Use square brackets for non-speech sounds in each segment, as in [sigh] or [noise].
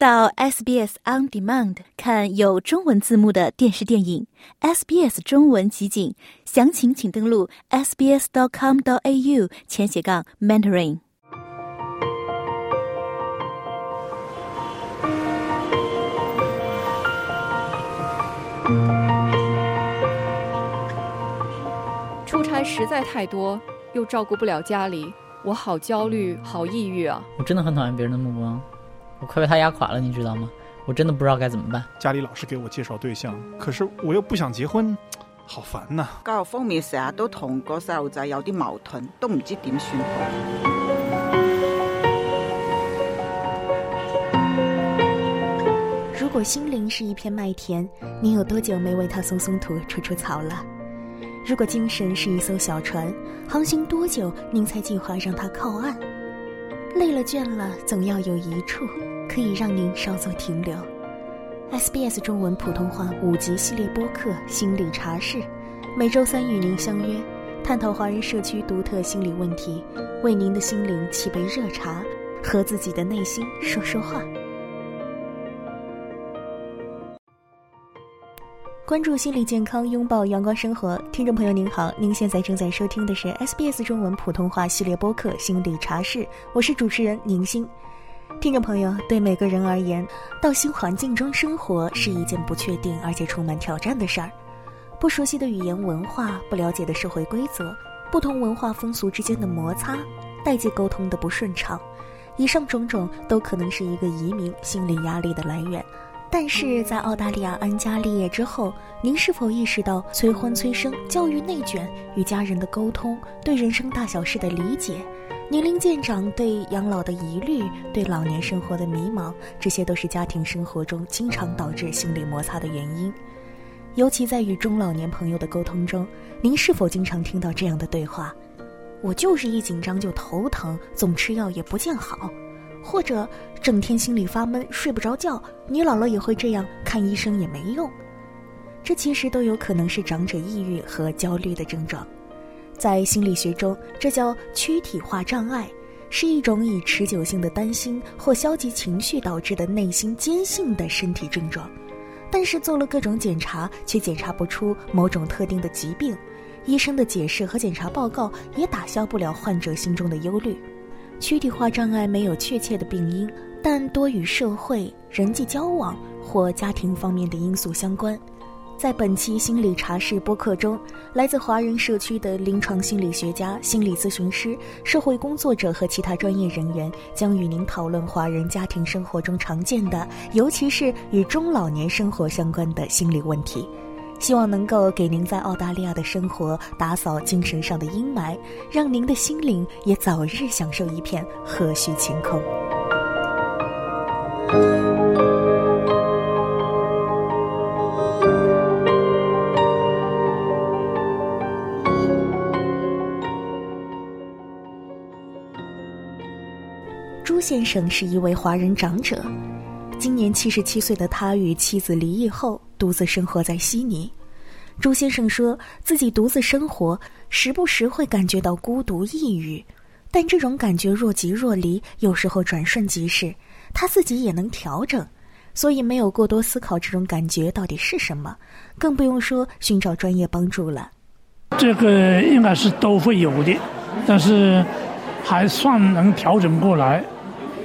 到 SBS On Demand 看有中文字幕的电视电影，SBS 中文集锦，详情请登录 sbs.com.au 前斜杠 mentoring。出差实在太多，又照顾不了家里，我好焦虑，好抑郁啊！我真的很讨厌别人的目光，我快被他压垮了，你知道吗？我真的不知道该怎么办。家里老是给我介绍对象，可是我又不想结婚，好烦呐！教育方面成日都同個細路仔有啲矛盾，都唔知點算好。如果心灵是一片麦田，您有多久没为它松松土、除除草了？如果精神是一艘小船，航行多久您才计划让它靠岸？累了倦了，总要有一处可以让您稍作停留。SBS 中文普通话五集系列播客《心理茶室》，每周三与您相约，探讨华人社区独特心理问题，为您的心灵沏杯热茶，和自己的内心说说话。关注心理健康，拥抱阳光生活。听众朋友您好，您现在正在收听的是 SBS 中文普通话系列播客《心理茶室》，我是主持人宁心。听众朋友，对每个人而言，到新环境中生活是一件不确定而且充满挑战的事儿。不熟悉的语言文化，不了解的社会规则，不同文化风俗之间的摩擦，代际沟通的不顺畅，以上种种都可能是一个移民心理压力的来源。但是在澳大利亚安家立业之后，您是否意识到催婚催生、教育内卷、与家人的沟通、对人生大小事的理解、年龄渐长对养老的疑虑、对老年生活的迷茫，这些都是家庭生活中经常导致心理摩擦的原因。尤其在与中老年朋友的沟通中，您是否经常听到这样的对话：“我就是一紧张就头疼，总吃药也不见好。”或者整天心里发闷，睡不着觉，你姥姥也会这样，看医生也没用。这其实都有可能是长者抑郁和焦虑的症状。在心理学中，这叫躯体化障碍，是一种以持久性的担心或消极情绪导致的内心坚信的身体症状。但是做了各种检查，却检查不出某种特定的疾病，医生的解释和检查报告也打消不了患者心中的忧虑。躯体化障碍没有确切的病因，但多与社会、人际交往或家庭方面的因素相关。在本期心理茶室播客中，来自华人社区的临床心理学家、心理咨询师、社会工作者和其他专业人员将与您讨论华人家庭生活中常见的，尤其是与中老年生活相关的心理问题。希望能够给您在澳大利亚的生活打扫精神上的阴霾，让您的心灵也早日享受一片和煦晴空。朱先生是一位华人长者，今年七十七岁的他与妻子离异后。独自生活在悉尼，朱先生说自己独自生活，时不时会感觉到孤独抑郁，但这种感觉若即若离，有时候转瞬即逝，他自己也能调整，所以没有过多思考这种感觉到底是什么，更不用说寻找专业帮助了。这个应该是都会有的，但是还算能调整过来，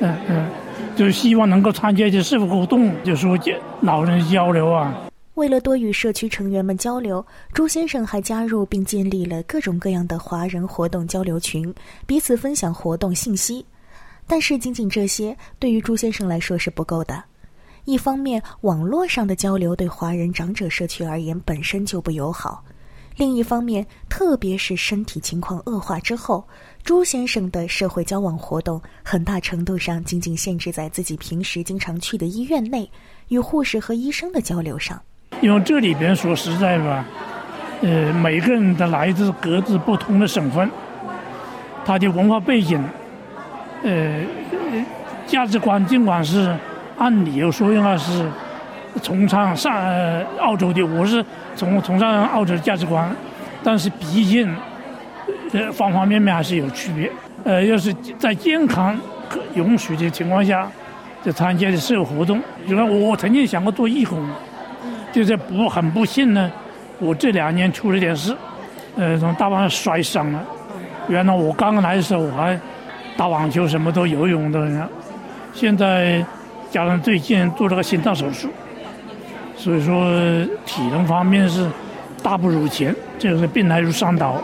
嗯嗯。就是希望能够参加一些社会活动，就是说老人交流啊。为了多与社区成员们交流，朱先生还加入并建立了各种各样的华人活动交流群，彼此分享活动信息。但是，仅仅这些对于朱先生来说是不够的。一方面，网络上的交流对华人长者社区而言本身就不友好。另一方面，特别是身体情况恶化之后，朱先生的社会交往活动很大程度上仅仅限制在自己平时经常去的医院内，与护士和医生的交流上。因为这里边说实在吧，呃，每个人的来自各自不同的省份，他的文化背景，呃，价值观，尽管是按理由说应该是。崇尚上澳洲的，我是从崇尚澳洲的价值观，但是毕竟，呃，方方面面还是有区别。呃，要是在健康可允许的情况下，就参加的社会活动。因为我曾经想过做义工，就是不很不幸呢，我这两年出了点事，呃，从大坝上摔伤了。原来我刚刚来的时候我还打网球，什么都游泳的，现在加上最近做了个心脏手术，所以说体能方面是大不如前，这是病来如山倒。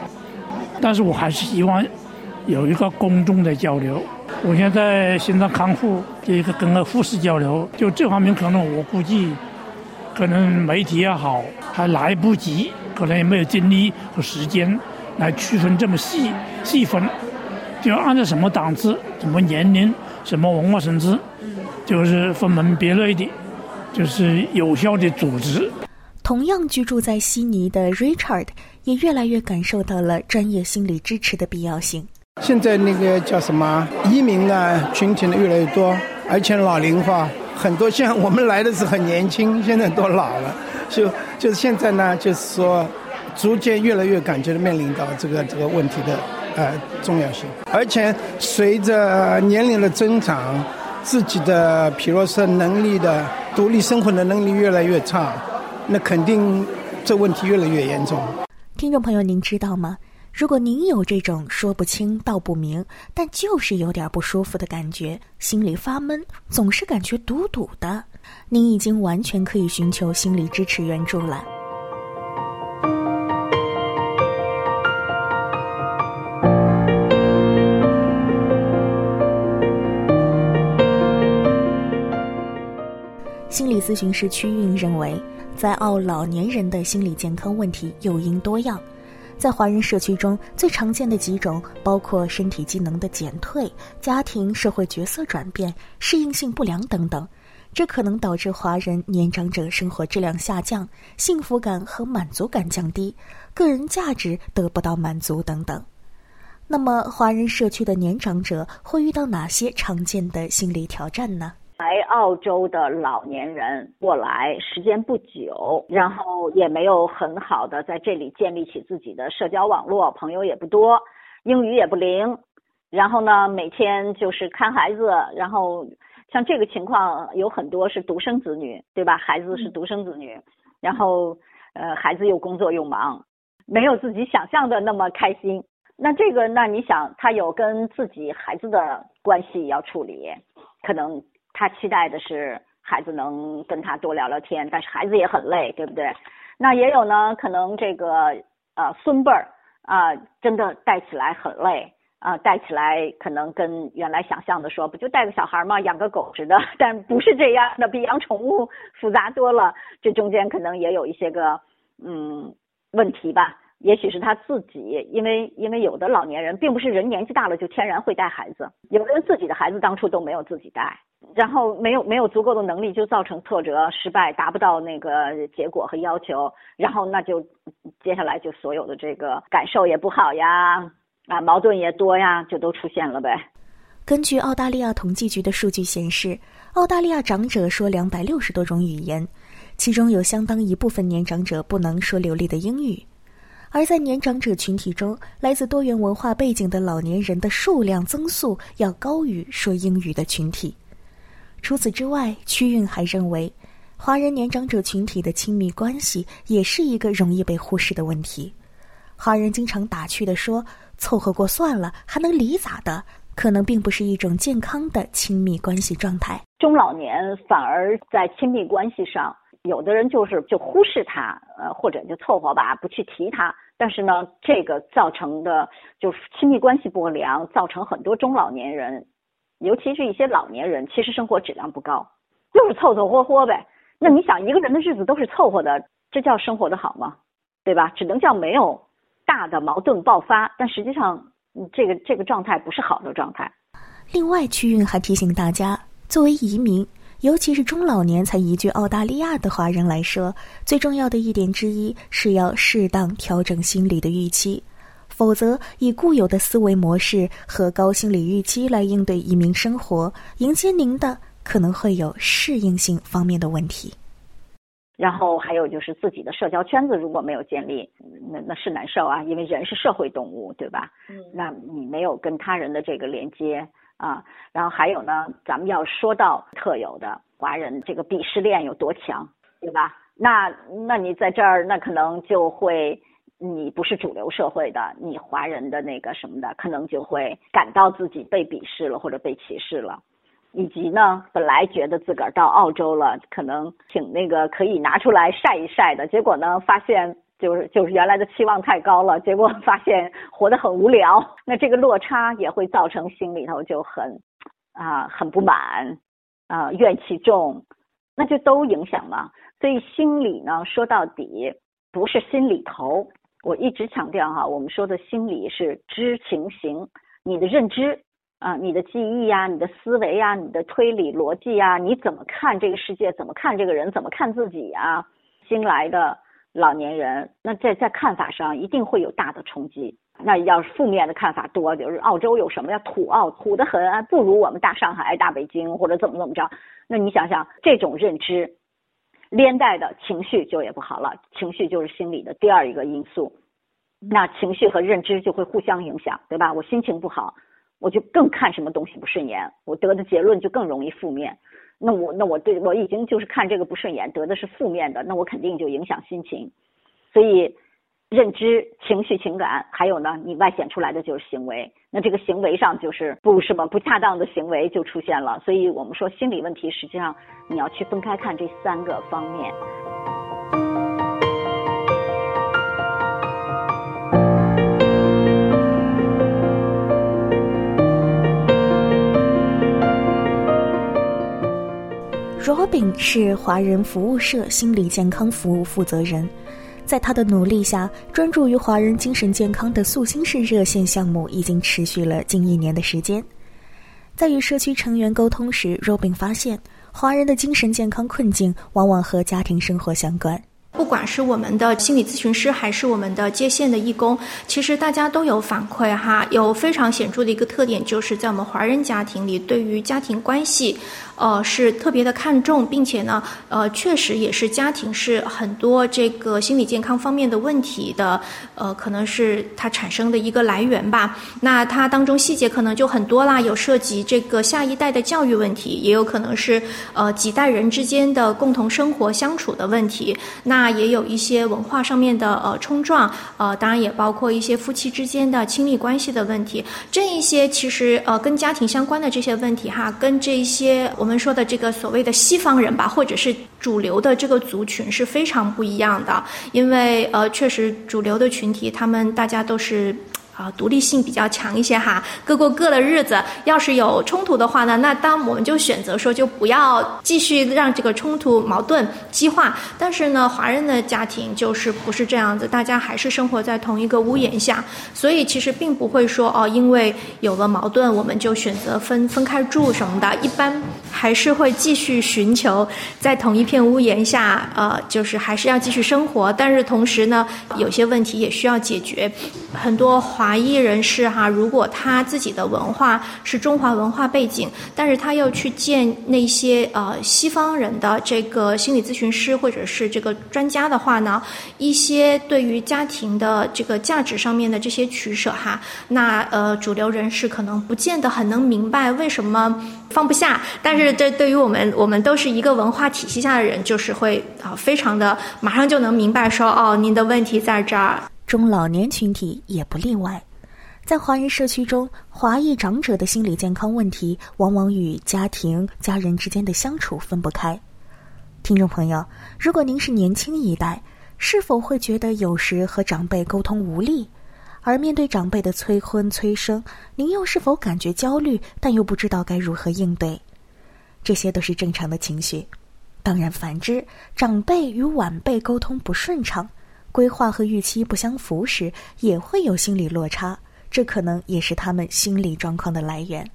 但是我还是希望有一个公众的交流。我现在心脏康复，一个跟个护士交流，就这方面可能我估计，可能媒体也好，还来不及，可能也没有精力和时间来区分这么细细分，就按照什么档次、什么年龄、什么文化层次，就是分门别类的，就是有效的组织。同样居住在悉尼的 Richard 也越来越感受到了专业心理支持的必要性。现在那个叫什么移民呢？群体呢越来越多，而且老龄化很多。像我们来的是很年轻，现在都老了。就就是现在呢，就是说，逐渐越来越感觉面临到这个这个问题的呃重要性。而且随着年龄的增长，自己的比如说能力的独立生活的能力越来越差，那肯定这问题越来越严重。听众朋友，您知道吗？如果您有这种说不清道不明，但就是有点不舒服的感觉，心里发闷，总是感觉堵堵的，您已经完全可以寻求心理支持援助了。心理咨询师屈运认为，在澳老年人的心理健康问题诱因多样。在华人社区中最常见的几种包括身体机能的减退、家庭社会角色转变、适应性不良等等，这可能导致华人年长者生活质量下降、幸福感和满足感降低、个人价值得不到满足等等。那么，华人社区的年长者会遇到哪些常见的心理挑战呢？来澳洲的老年人过来时间不久，然后也没有很好的在这里建立起自己的社交网络，朋友也不多，英语也不灵，然后呢，每天就是看孩子，然后像这个情况有很多是独生子女，对吧？孩子是独生子女，然后呃，孩子又工作又忙，没有自己想象的那么开心。那这个，那你想，他有跟自己孩子的关系要处理，可能。他期待的是孩子能跟他多聊聊天，但是孩子也很累，对不对？那也有呢，可能这个呃孙辈儿啊，真的带起来很累啊，带起来可能跟原来想象的说，不就带个小孩吗？养个狗似的，[laughs] 但不是这样的，比养宠物复杂多了。这中间可能也有一些个嗯问题吧。也许是他自己，因为因为有的老年人并不是人年纪大了就天然会带孩子，有的人自己的孩子当初都没有自己带。然后没有没有足够的能力，就造成挫折、失败，达不到那个结果和要求，然后那就接下来就所有的这个感受也不好呀，啊，矛盾也多呀，就都出现了呗。根据澳大利亚统计局的数据显示，澳大利亚长者说两百六十多种语言，其中有相当一部分年长者不能说流利的英语，而在年长者群体中，来自多元文化背景的老年人的数量增速要高于说英语的群体。除此之外，屈运还认为，华人年长者群体的亲密关系也是一个容易被忽视的问题。华人经常打趣地说：“凑合过算了，还能离咋的？”可能并不是一种健康的亲密关系状态。中老年反而在亲密关系上，有的人就是就忽视他，呃，或者就凑合吧，不去提他。但是呢，这个造成的就是亲密关系不良，造成很多中老年人。尤其是一些老年人，其实生活质量不高，就是凑凑合合呗。那你想，一个人的日子都是凑合的，这叫生活的好吗？对吧？只能叫没有大的矛盾爆发，但实际上，这个这个状态不是好的状态。另外，屈运还提醒大家，作为移民，尤其是中老年才移居澳大利亚的华人来说，最重要的一点之一是要适当调整心理的预期。否则，以固有的思维模式和高心理预期来应对移民生活，迎接您的可能会有适应性方面的问题。然后还有就是自己的社交圈子如果没有建立，那那是难受啊，因为人是社会动物，对吧？嗯，那你没有跟他人的这个连接啊。然后还有呢，咱们要说到特有的华人这个鄙视链有多强，对吧？那那你在这儿，那可能就会你不是主流社会的，你华人的那个什么的，可能就会感到自己被鄙视了或者被歧视了。以及呢，本来觉得自个儿到澳洲了，可能挺那个可以拿出来晒一晒的，结果呢，发现就是就是原来的期望太高了，结果 [laughs] 发现活得很无聊。那这个落差也会造成心里头就很啊很不满啊怨气重，那就都影响嘛。所以心理呢，说到底不是心里头。我一直强调哈，我们说的心理是知情行，你的认知。啊，你的记忆呀，你的思维呀，你的推理逻辑呀，你怎么看这个世界？怎么看这个人？怎么看自己呀？新来的老年人，那在在看法上一定会有大的冲击。那要是负面的看法多，就是澳洲有什么呀？土澳土的很，不如我们大上海、大北京或者怎么怎么着。那你想想，这种认知连带的情绪就也不好了。情绪就是心理的第二一个因素，那情绪和认知就会互相影响，对吧？我心情不好。我就更看什么东西不顺眼，我得的结论就更容易负面。那我那我对我已经就是看这个不顺眼，得的是负面的，那我肯定就影响心情。所以认知、情绪、情感，还有呢，你外显出来的就是行为。那这个行为上就是不什么不恰当的行为就出现了。所以我们说心理问题，实际上你要去分开看这三个方面。Robin 是华人服务社心理健康服务负责人，在他的努力下，专注于华人精神健康的素心式热线项目已经持续了近一年的时间。在与社区成员沟通时，Robin 发现，华人的精神健康困境往往和家庭生活相关。不管是我们的心理咨询师，还是我们的接线的义工，其实大家都有反馈哈，有非常显著的一个特点，就是在我们华人家庭里，对于家庭关系。呃，是特别的看重，并且呢，呃，确实也是家庭是很多这个心理健康方面的问题的，呃，可能是它产生的一个来源吧。那它当中细节可能就很多啦，有涉及这个下一代的教育问题，也有可能是呃几代人之间的共同生活相处的问题。那也有一些文化上面的呃冲撞，呃，当然也包括一些夫妻之间的亲密关系的问题。这一些其实呃跟家庭相关的这些问题哈，跟这些我们。我们说的这个所谓的西方人吧，或者是主流的这个族群是非常不一样的，因为呃，确实主流的群体，他们大家都是。啊，独立性比较强一些哈，各过各的日子。要是有冲突的话呢，那当我们就选择说，就不要继续让这个冲突矛盾激化。但是呢，华人的家庭就是不是这样子，大家还是生活在同一个屋檐下，所以其实并不会说哦，因为有了矛盾，我们就选择分分开住什么的。一般还是会继续寻求在同一片屋檐下，呃，就是还是要继续生活。但是同时呢，有些问题也需要解决，很多华。华裔人士哈，如果他自己的文化是中华文化背景，但是他要去见那些呃西方人的这个心理咨询师或者是这个专家的话呢，一些对于家庭的这个价值上面的这些取舍哈，那呃主流人士可能不见得很能明白为什么放不下，但是这对于我们我们都是一个文化体系下的人，就是会啊非常的马上就能明白说哦，您的问题在这儿。中老年群体也不例外，在华人社区中，华裔长者的心理健康问题往往与家庭、家人之间的相处分不开。听众朋友，如果您是年轻一代，是否会觉得有时和长辈沟通无力？而面对长辈的催婚催生，您又是否感觉焦虑，但又不知道该如何应对？这些都是正常的情绪。当然，反之，长辈与晚辈沟通不顺畅。规划和预期不相符时，也会有心理落差，这可能也是他们心理状况的来源。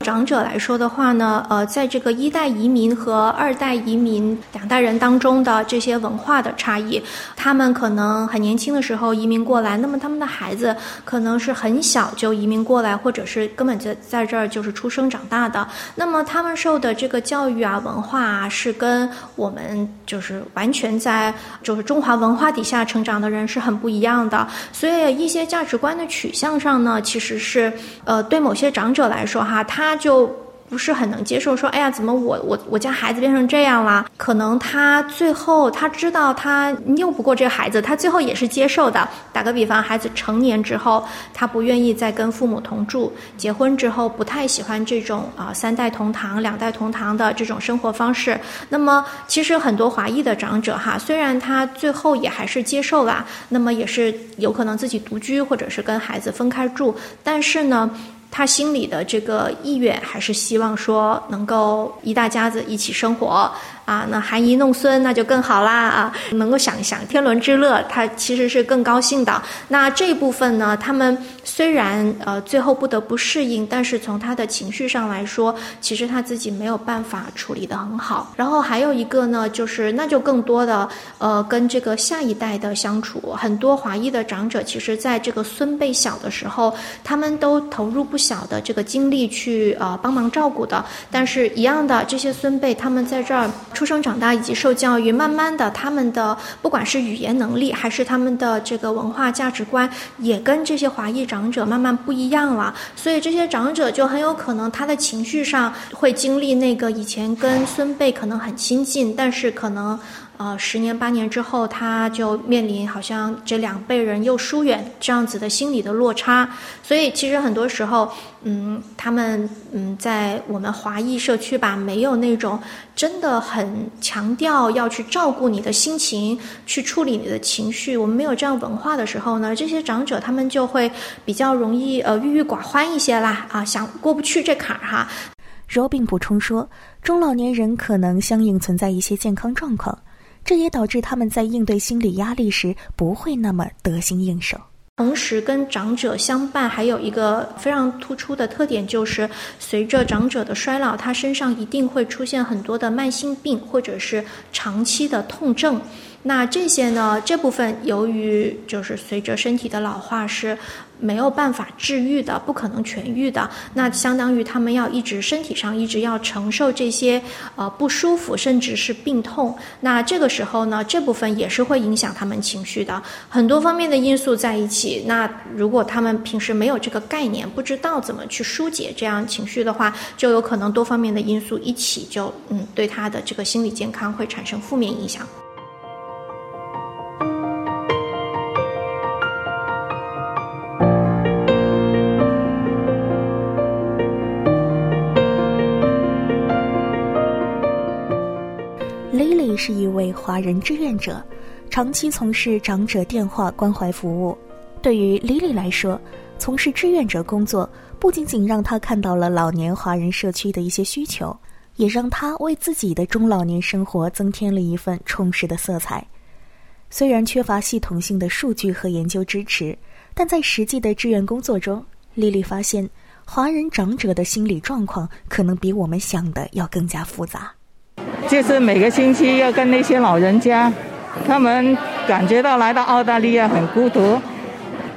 长者来说的话呢，呃，在这个一代移民和二代移民两代人当中的这些文化的差异，他们可能很年轻的时候移民过来，那么他们的孩子可能是很小就移民过来，或者是根本就在这儿就是出生长大的，那么他们受的这个教育啊、文化啊，是跟我们就是完全在就是中华文化底下成长的人是很不一样的，所以一些价值观的取向上呢，其实是呃，对某些长者来说哈，他。他就不是很能接受，说哎呀，怎么我我我家孩子变成这样了？可能他最后他知道他拗不过这个孩子，他最后也是接受的。打个比方，孩子成年之后，他不愿意再跟父母同住，结婚之后不太喜欢这种啊三代同堂、两代同堂的这种生活方式。那么，其实很多华裔的长者哈，虽然他最后也还是接受了，那么也是有可能自己独居，或者是跟孩子分开住，但是呢。他心里的这个意愿还是希望说能够一大家子一起生活。啊，那含饴弄孙那就更好啦啊！能够享享天伦之乐，他其实是更高兴的。那这部分呢，他们虽然呃最后不得不适应，但是从他的情绪上来说，其实他自己没有办法处理得很好。然后还有一个呢，就是那就更多的呃跟这个下一代的相处，很多华裔的长者，其实在这个孙辈小的时候，他们都投入不小的这个精力去呃帮忙照顾的。但是，一样的这些孙辈，他们在这儿。出生长大以及受教育，慢慢的，他们的不管是语言能力，还是他们的这个文化价值观，也跟这些华裔长者慢慢不一样了。所以这些长者就很有可能他的情绪上会经历那个以前跟孙辈可能很亲近，但是可能。呃，十年八年之后，他就面临好像这两辈人又疏远这样子的心理的落差。所以，其实很多时候，嗯，他们嗯，在我们华裔社区吧，没有那种真的很强调要去照顾你的心情，去处理你的情绪。我们没有这样文化的时候呢，这些长者他们就会比较容易呃郁郁寡欢一些啦啊，想过不去这坎儿哈。Robin 补充说，中老年人可能相应存在一些健康状况。这也导致他们在应对心理压力时不会那么得心应手。同时，跟长者相伴还有一个非常突出的特点，就是随着长者的衰老，他身上一定会出现很多的慢性病或者是长期的痛症。那这些呢？这部分由于就是随着身体的老化是没有办法治愈的，不可能痊愈的。那相当于他们要一直身体上一直要承受这些呃不舒服，甚至是病痛。那这个时候呢，这部分也是会影响他们情绪的，很多方面的因素在一起。那如果他们平时没有这个概念，不知道怎么去疏解这样情绪的话，就有可能多方面的因素一起就嗯对他的这个心理健康会产生负面影响。是一位华人志愿者，长期从事长者电话关怀服务。对于 Lily 来说，从事志愿者工作不仅仅让她看到了老年华人社区的一些需求，也让她为自己的中老年生活增添了一份充实的色彩。虽然缺乏系统性的数据和研究支持，但在实际的志愿工作中，Lily 发现华人长者的心理状况可能比我们想的要更加复杂。就是每个星期要跟那些老人家，他们感觉到来到澳大利亚很孤独，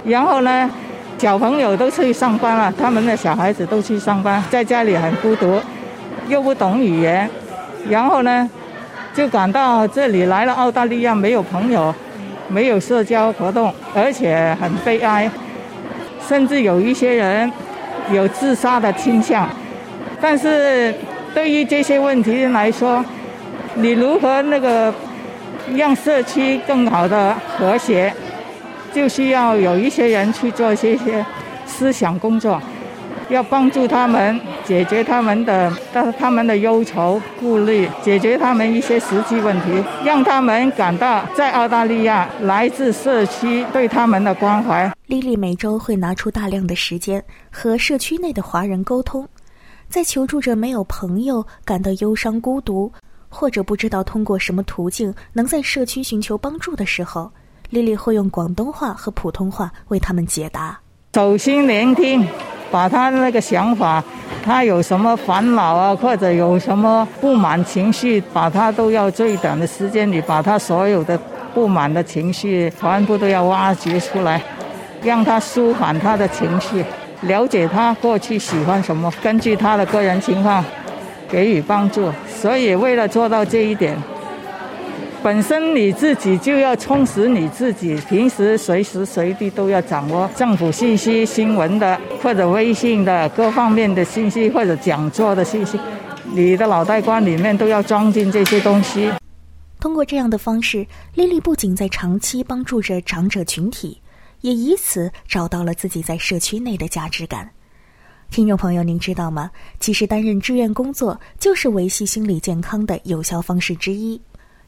然后呢，小朋友都去上班了，他们的小孩子都去上班，在家里很孤独，又不懂语言，然后呢，就感到这里来了澳大利亚没有朋友，没有社交活动，而且很悲哀，甚至有一些人有自杀的倾向，但是对于这些问题来说，你如何那个让社区更好的和谐，就需要有一些人去做这些思想工作，要帮助他们解决他们的他他们的忧愁顾虑，解决他们一些实际问题，让他们感到在澳大利亚来自社区对他们的关怀。丽丽每周会拿出大量的时间和社区内的华人沟通，在求助者没有朋友、感到忧伤孤独。或者不知道通过什么途径能在社区寻求帮助的时候，丽丽会用广东话和普通话为他们解答。手心聆听，把他那个想法他有什么烦恼啊，或者有什么不满情绪，把他都要最短的时间里，把他所有的不满的情绪全部都要挖掘出来，让他舒缓他的情绪，了解他过去喜欢什么，根据他的个人情况给予帮助。所以为了做到这一点。本身你自己就要充实你自己，平时随时随地都要掌握政府信息、新闻的或者微信的各方面的信息，或者讲座的信息，你的脑袋瓜里面都要装进这些东西。通过这样的方式，丽丽不仅在长期帮助着长者群体，也以此找到了自己在社区内的价值感。听众朋友，您知道吗？其实担任志愿工作就是维系心理健康的有效方式之一。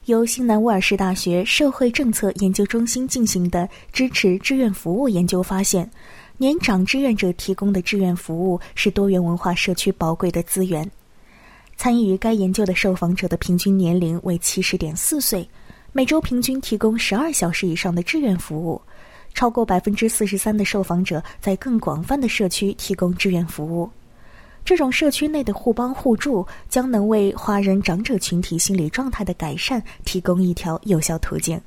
由新南威尔士大学社会政策研究中心进行的支持志愿服务研究发现，年长志愿者提供的志愿服务是多元文化社区宝贵的资源。参与该研究的受访者的平均年龄为七十点四岁，每周平均提供十二小时以上的志愿服务，超过百分之四十三的受访者在更广泛的社区提供志愿服务。这种社区内的互帮互助，将能为华人长者群体心理状态的改善提供一条有效途径。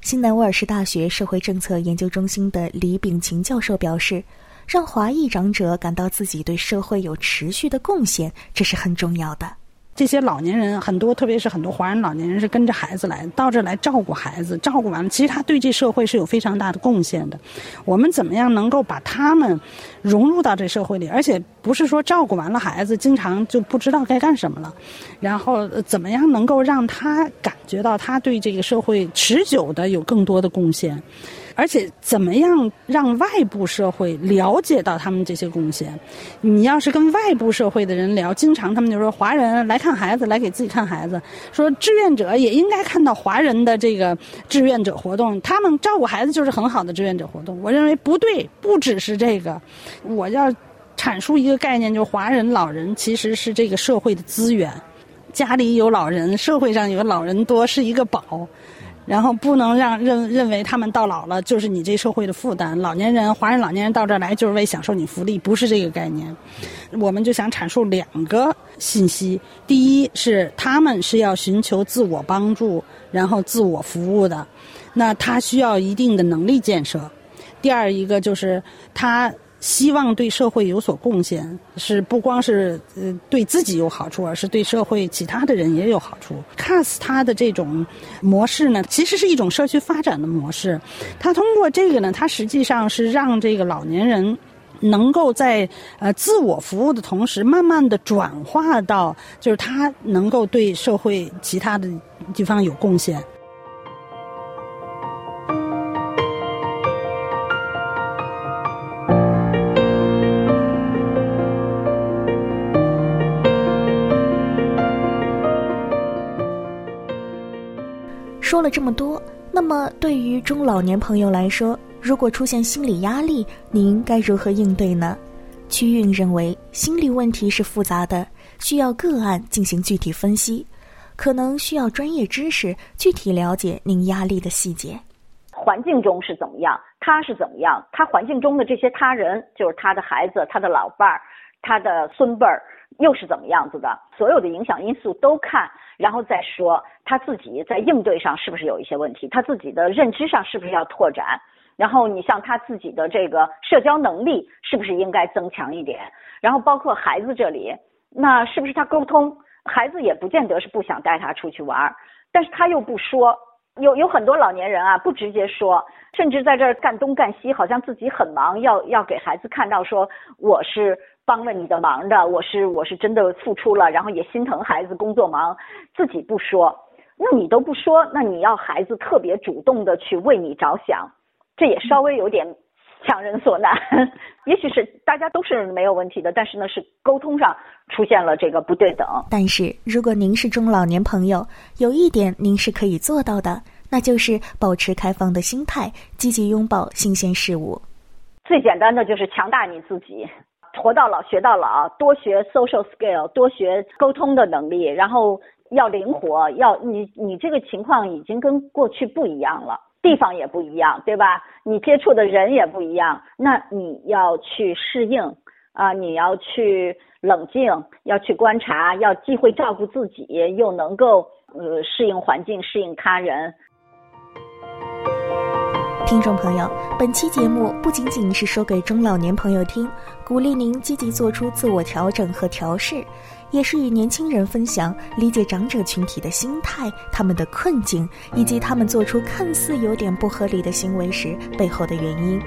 新南威尔士大学社会政策研究中心的李炳琴教授表示，让华裔长者感到自己对社会有持续的贡献，这是很重要的。这些老年人很多，特别是很多华人老年人是跟着孩子来到这儿来照顾孩子，照顾完了，其实他对这社会是有非常大的贡献的。我们怎么样能够把他们融入到这社会里？而且不是说照顾完了孩子，经常就不知道该干什么了。然后怎么样能够让他感觉到他对这个社会持久的有更多的贡献？而且，怎么样让外部社会了解到他们这些贡献？你要是跟外部社会的人聊，经常他们就说华人来看孩子，来给自己看孩子，说志愿者也应该看到华人的这个志愿者活动，他们照顾孩子就是很好的志愿者活动。我认为不对，不只是这个，我要阐述一个概念，就是华人老人其实是这个社会的资源，家里有老人，社会上有老人多是一个宝。然后不能让认认为他们到老了就是你这社会的负担。老年人，华人老年人到这儿来就是为享受你福利，不是这个概念。我们就想阐述两个信息：第一是他们是要寻求自我帮助，然后自我服务的，那他需要一定的能力建设；第二一个就是他。希望对社会有所贡献，是不光是呃对自己有好处，而是对社会其他的人也有好处。CAS 它的这种模式呢，其实是一种社区发展的模式。它通过这个呢，它实际上是让这个老年人能够在呃自我服务的同时，慢慢的转化到就是他能够对社会其他的地方有贡献。说了这么多，那么对于中老年朋友来说，如果出现心理压力，您该如何应对呢？曲韵认为，心理问题是复杂的，需要个案进行具体分析，可能需要专业知识具体了解您压力的细节。环境中是怎么样？他是怎么样？他环境中的这些他人，就是他的孩子、他的老伴儿、他的孙辈儿。又是怎么样子的？所有的影响因素都看，然后再说他自己在应对上是不是有一些问题，他自己的认知上是不是要拓展，然后你像他自己的这个社交能力是不是应该增强一点，然后包括孩子这里，那是不是他沟通，孩子也不见得是不想带他出去玩，但是他又不说，有有很多老年人啊不直接说，甚至在这儿干东干西，好像自己很忙，要要给孩子看到说我是。帮了你的忙的，我是我是真的付出了，然后也心疼孩子工作忙，自己不说，那你都不说，那你要孩子特别主动的去为你着想，这也稍微有点强人所难。[laughs] 也许是大家都是没有问题的，但是呢是沟通上出现了这个不对等。但是如果您是中老年朋友，有一点您是可以做到的，那就是保持开放的心态，积极拥抱新鲜事物。最简单的就是强大你自己。活到老学到老，多学 social skill，多学沟通的能力，然后要灵活，要你你这个情况已经跟过去不一样了，地方也不一样，对吧？你接触的人也不一样，那你要去适应，啊，你要去冷静，要去观察，要既会照顾自己，又能够呃适应环境、适应他人。听众朋友，本期节目不仅仅是说给中老年朋友听，鼓励您积极做出自我调整和调试，也是与年轻人分享理解长者群体的心态、他们的困境，以及他们做出看似有点不合理的行为时背后的原因。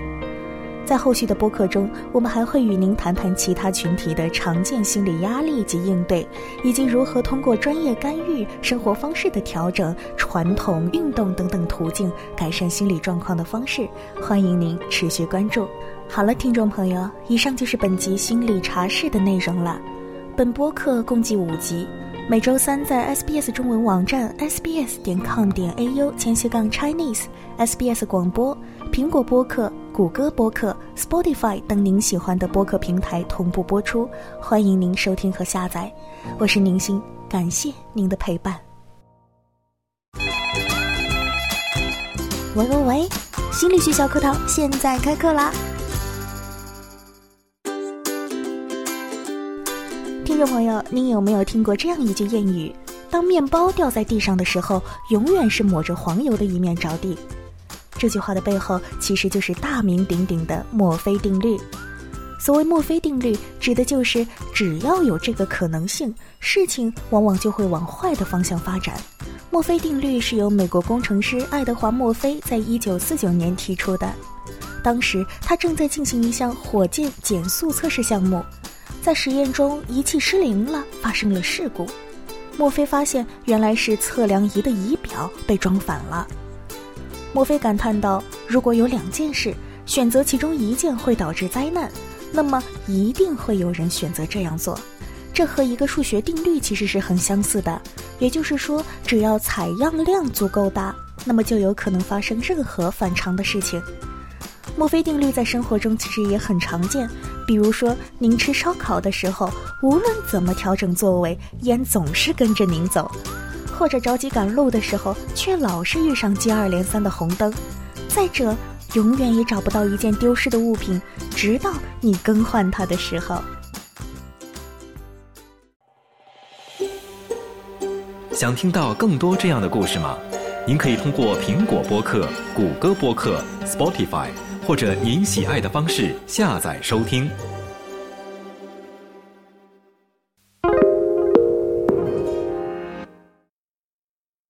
在后续的播客中，我们还会与您谈谈其他群体的常见心理压力及应对，以及如何通过专业干预、生活方式的调整、传统运动等等途径改善心理状况的方式。欢迎您持续关注。好了，听众朋友，以上就是本集心理茶室的内容了。本播客共计五集，每周三在 SBS 中文网站 sbs 点 com 点 au 前斜杠 Chinese SBS 广播。苹果播客、谷歌播客、Spotify 等您喜欢的播客平台同步播出，欢迎您收听和下载。我是宁心，感谢您的陪伴。喂喂喂，心理学小课堂现在开课啦！众朋友，您有没有听过这样一句谚语：当面包掉在地上的时候，永远是抹着黄油的一面着地。这句话的背后，其实就是大名鼎鼎的墨菲定律。所谓墨菲定律，指的就是只要有这个可能性，事情往往就会往坏的方向发展。墨菲定律是由美国工程师爱德华·墨菲在一九四九年提出的。当时他正在进行一项火箭减速测试项目，在实验中仪器失灵了，发生了事故。墨菲发现，原来是测量仪的仪表被装反了。墨菲感叹道：“如果有两件事，选择其中一件会导致灾难，那么一定会有人选择这样做。这和一个数学定律其实是很相似的。也就是说，只要采样量足够大，那么就有可能发生任何反常的事情。墨菲定律在生活中其实也很常见，比如说您吃烧烤的时候，无论怎么调整座位，烟总是跟着您走。”或者着急赶路的时候，却老是遇上接二连三的红灯；再者，永远也找不到一件丢失的物品，直到你更换它的时候。想听到更多这样的故事吗？您可以通过苹果播客、谷歌播客、Spotify，或者您喜爱的方式下载收听。